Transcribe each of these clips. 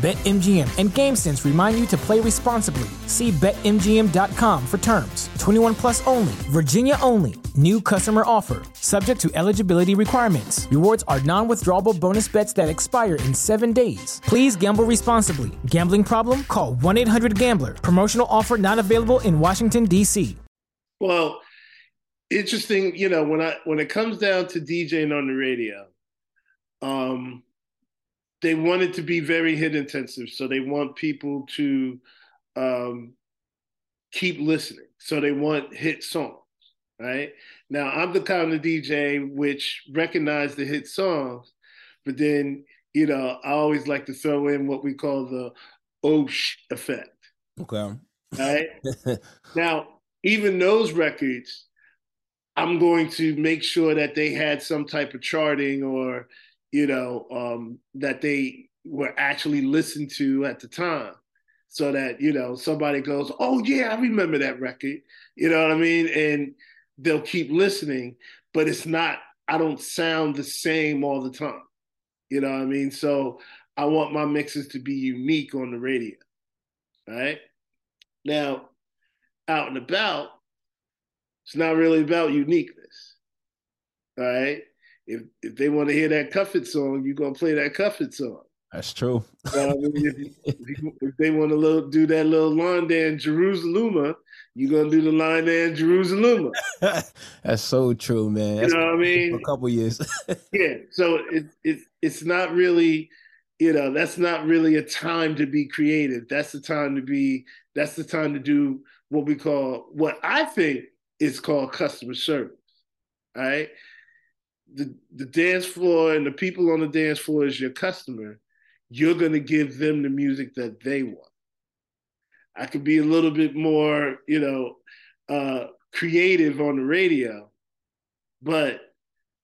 BetMGM and GameSense remind you to play responsibly. See BetMGM.com for terms. 21 plus only, Virginia only. New customer offer, subject to eligibility requirements. Rewards are non withdrawable bonus bets that expire in seven days. Please gamble responsibly. Gambling problem? Call 1 800 Gambler. Promotional offer not available in Washington, D.C. Well, interesting, you know, when I when it comes down to DJing on the radio, um, they want it to be very hit intensive. So they want people to um, keep listening. So they want hit songs, right? Now I'm the kind of DJ which recognize the hit songs, but then you know I always like to throw in what we call the Osh effect. Okay. Right. now, even those records, I'm going to make sure that they had some type of charting or you know, um, that they were actually listened to at the time. So that, you know, somebody goes, oh, yeah, I remember that record. You know what I mean? And they'll keep listening, but it's not, I don't sound the same all the time. You know what I mean? So I want my mixes to be unique on the radio. Right? Now, out and about, it's not really about uniqueness. Right if if they want to hear that Cupid song, you're gonna play that Cupid song. That's true. I mean, if, if, they want to do that little line dance, Jerusalem, you're gonna do the line dance, Jerusalem. That's so true, man. That's you know what I mean? a couple years. yeah. So it's it, it's not really, you know, that's not really a time to be creative. That's the time to be. That's the time to do what we call what I think is called customer service. All right the, the dance floor and the people on the dance floor is your customer, you're going to give them the music that they want. I could be a little bit more, you know, uh, creative on the radio, but,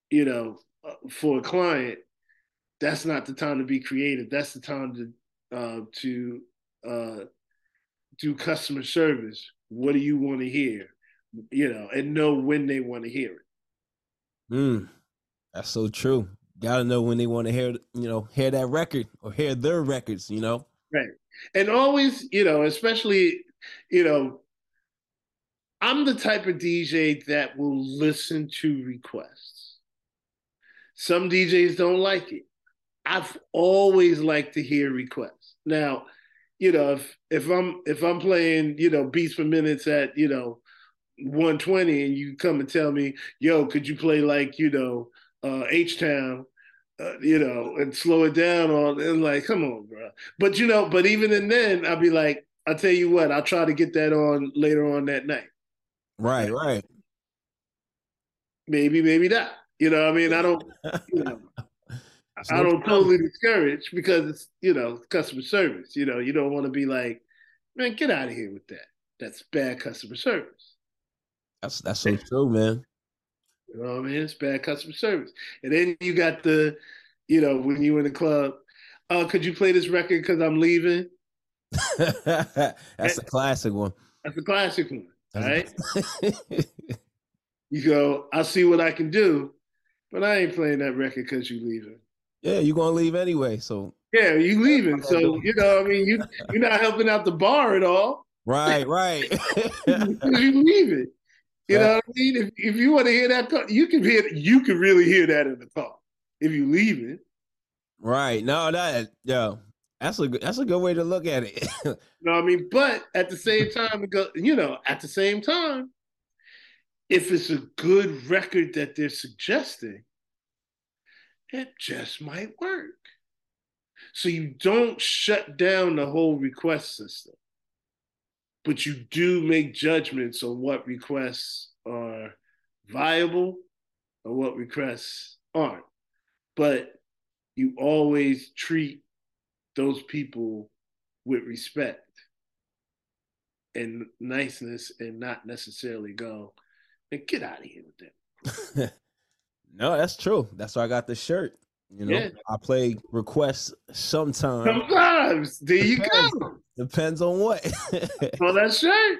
you know, uh, for a client, that's not the time to be creative. That's the time to uh, to uh, do customer service. What do you want to hear? You know, and know when they want to hear it. Mm. That's so true. Gotta know when they want to hear, you know, hear that record or hear their records, you know. Right. And always, you know, especially, you know, I'm the type of DJ that will listen to requests. Some DJs don't like it. I've always liked to hear requests. Now, you know, if if I'm if I'm playing, you know, beats per minutes at, you know, 120 and you come and tell me, yo, could you play like, you know, uh, H Town, uh, you know, and slow it down on and like, come on, bro. But you know, but even in then, I'll be like, I'll tell you what, I'll try to get that on later on that night. Right, right. Maybe, maybe not. You know, I mean, I don't, you know, I don't totally discourage because it's, you know, customer service. You know, you don't want to be like, man, get out of here with that. That's bad customer service. That's that's so true, man. You know what I mean? It's bad customer service. And then you got the, you know, when you were in the club, uh, could you play this record because I'm leaving? that's a classic one. That's a classic one. Right? you go, I'll see what I can do, but I ain't playing that record because you leaving. Yeah, you're gonna leave anyway. So yeah, you leaving. So you know, I mean, you you're not helping out the bar at all. Right, right. you leaving. You know what I mean? If, if you want to hear that, you can hear you can really hear that in the car if you leave it. Right. No, that yo, that's a that's a good way to look at it. you know what I mean? But at the same time, you know, at the same time, if it's a good record that they're suggesting, it just might work. So you don't shut down the whole request system. But you do make judgments on what requests are viable or what requests aren't. But you always treat those people with respect and niceness and not necessarily go and get out of here with that. no, that's true. That's why I got the shirt. You know, yeah. I play requests sometimes. Sometimes. There you Depends. go. Depends on what. well, that's right.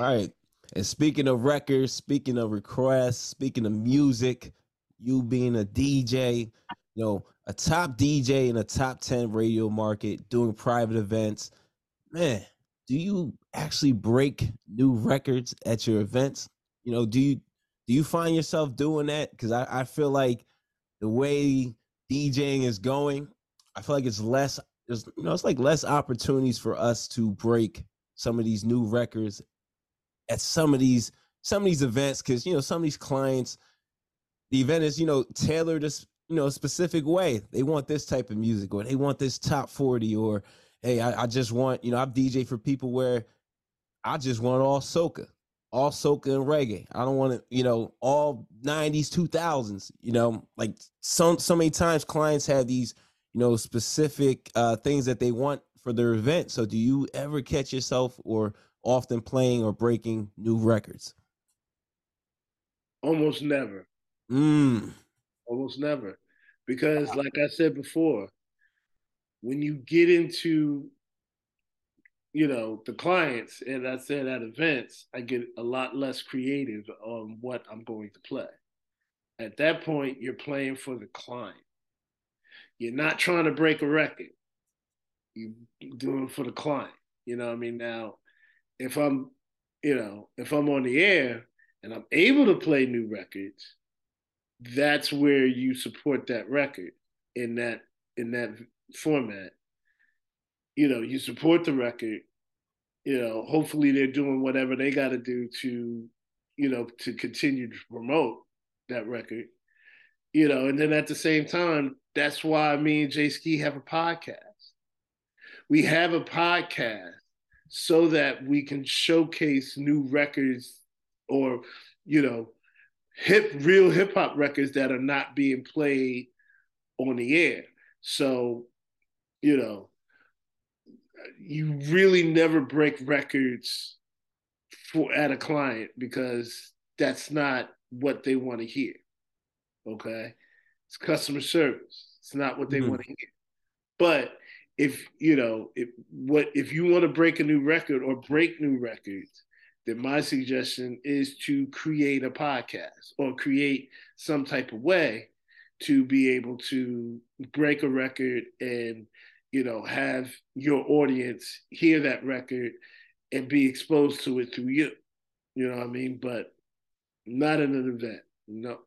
All right. And speaking of records, speaking of requests, speaking of music, you being a DJ, you know, a top DJ in a top 10 radio market, doing private events, man, do you actually break new records at your events? You know, do you do you find yourself doing that? Because I, I feel like the way DJing is going, I feel like it's less there's you know, it's like less opportunities for us to break some of these new records at some of these some of these events because you know some of these clients the event is you know tailored a you know a specific way. They want this type of music or they want this top 40 or hey i, I just want you know i've dj for people where i just want all soca all soca and reggae i don't want to you know all 90s 2000s you know like some so many times clients have these you know specific uh things that they want for their event so do you ever catch yourself or often playing or breaking new records? Almost never. Mm. Almost never. Because, like I said before, when you get into you know the clients and i said at events i get a lot less creative on what i'm going to play. At that point you're playing for the client. You're not trying to break a record. You're doing it for the client. You know what i mean? Now if I'm, you know, if I'm on the air and I'm able to play new records, that's where you support that record in that in that format. You know, you support the record. You know, hopefully they're doing whatever they got to do to, you know, to continue to promote that record. You know, and then at the same time, that's why me and Jay Ski have a podcast. We have a podcast so that we can showcase new records or you know hip real hip hop records that are not being played on the air so you know you really never break records for at a client because that's not what they want to hear okay? It's customer service. It's not what they mm-hmm. want to hear. But if you know if what if you want to break a new record or break new records then my suggestion is to create a podcast or create some type of way to be able to break a record and you know have your audience hear that record and be exposed to it through you. You know what i mean? But not in an event. No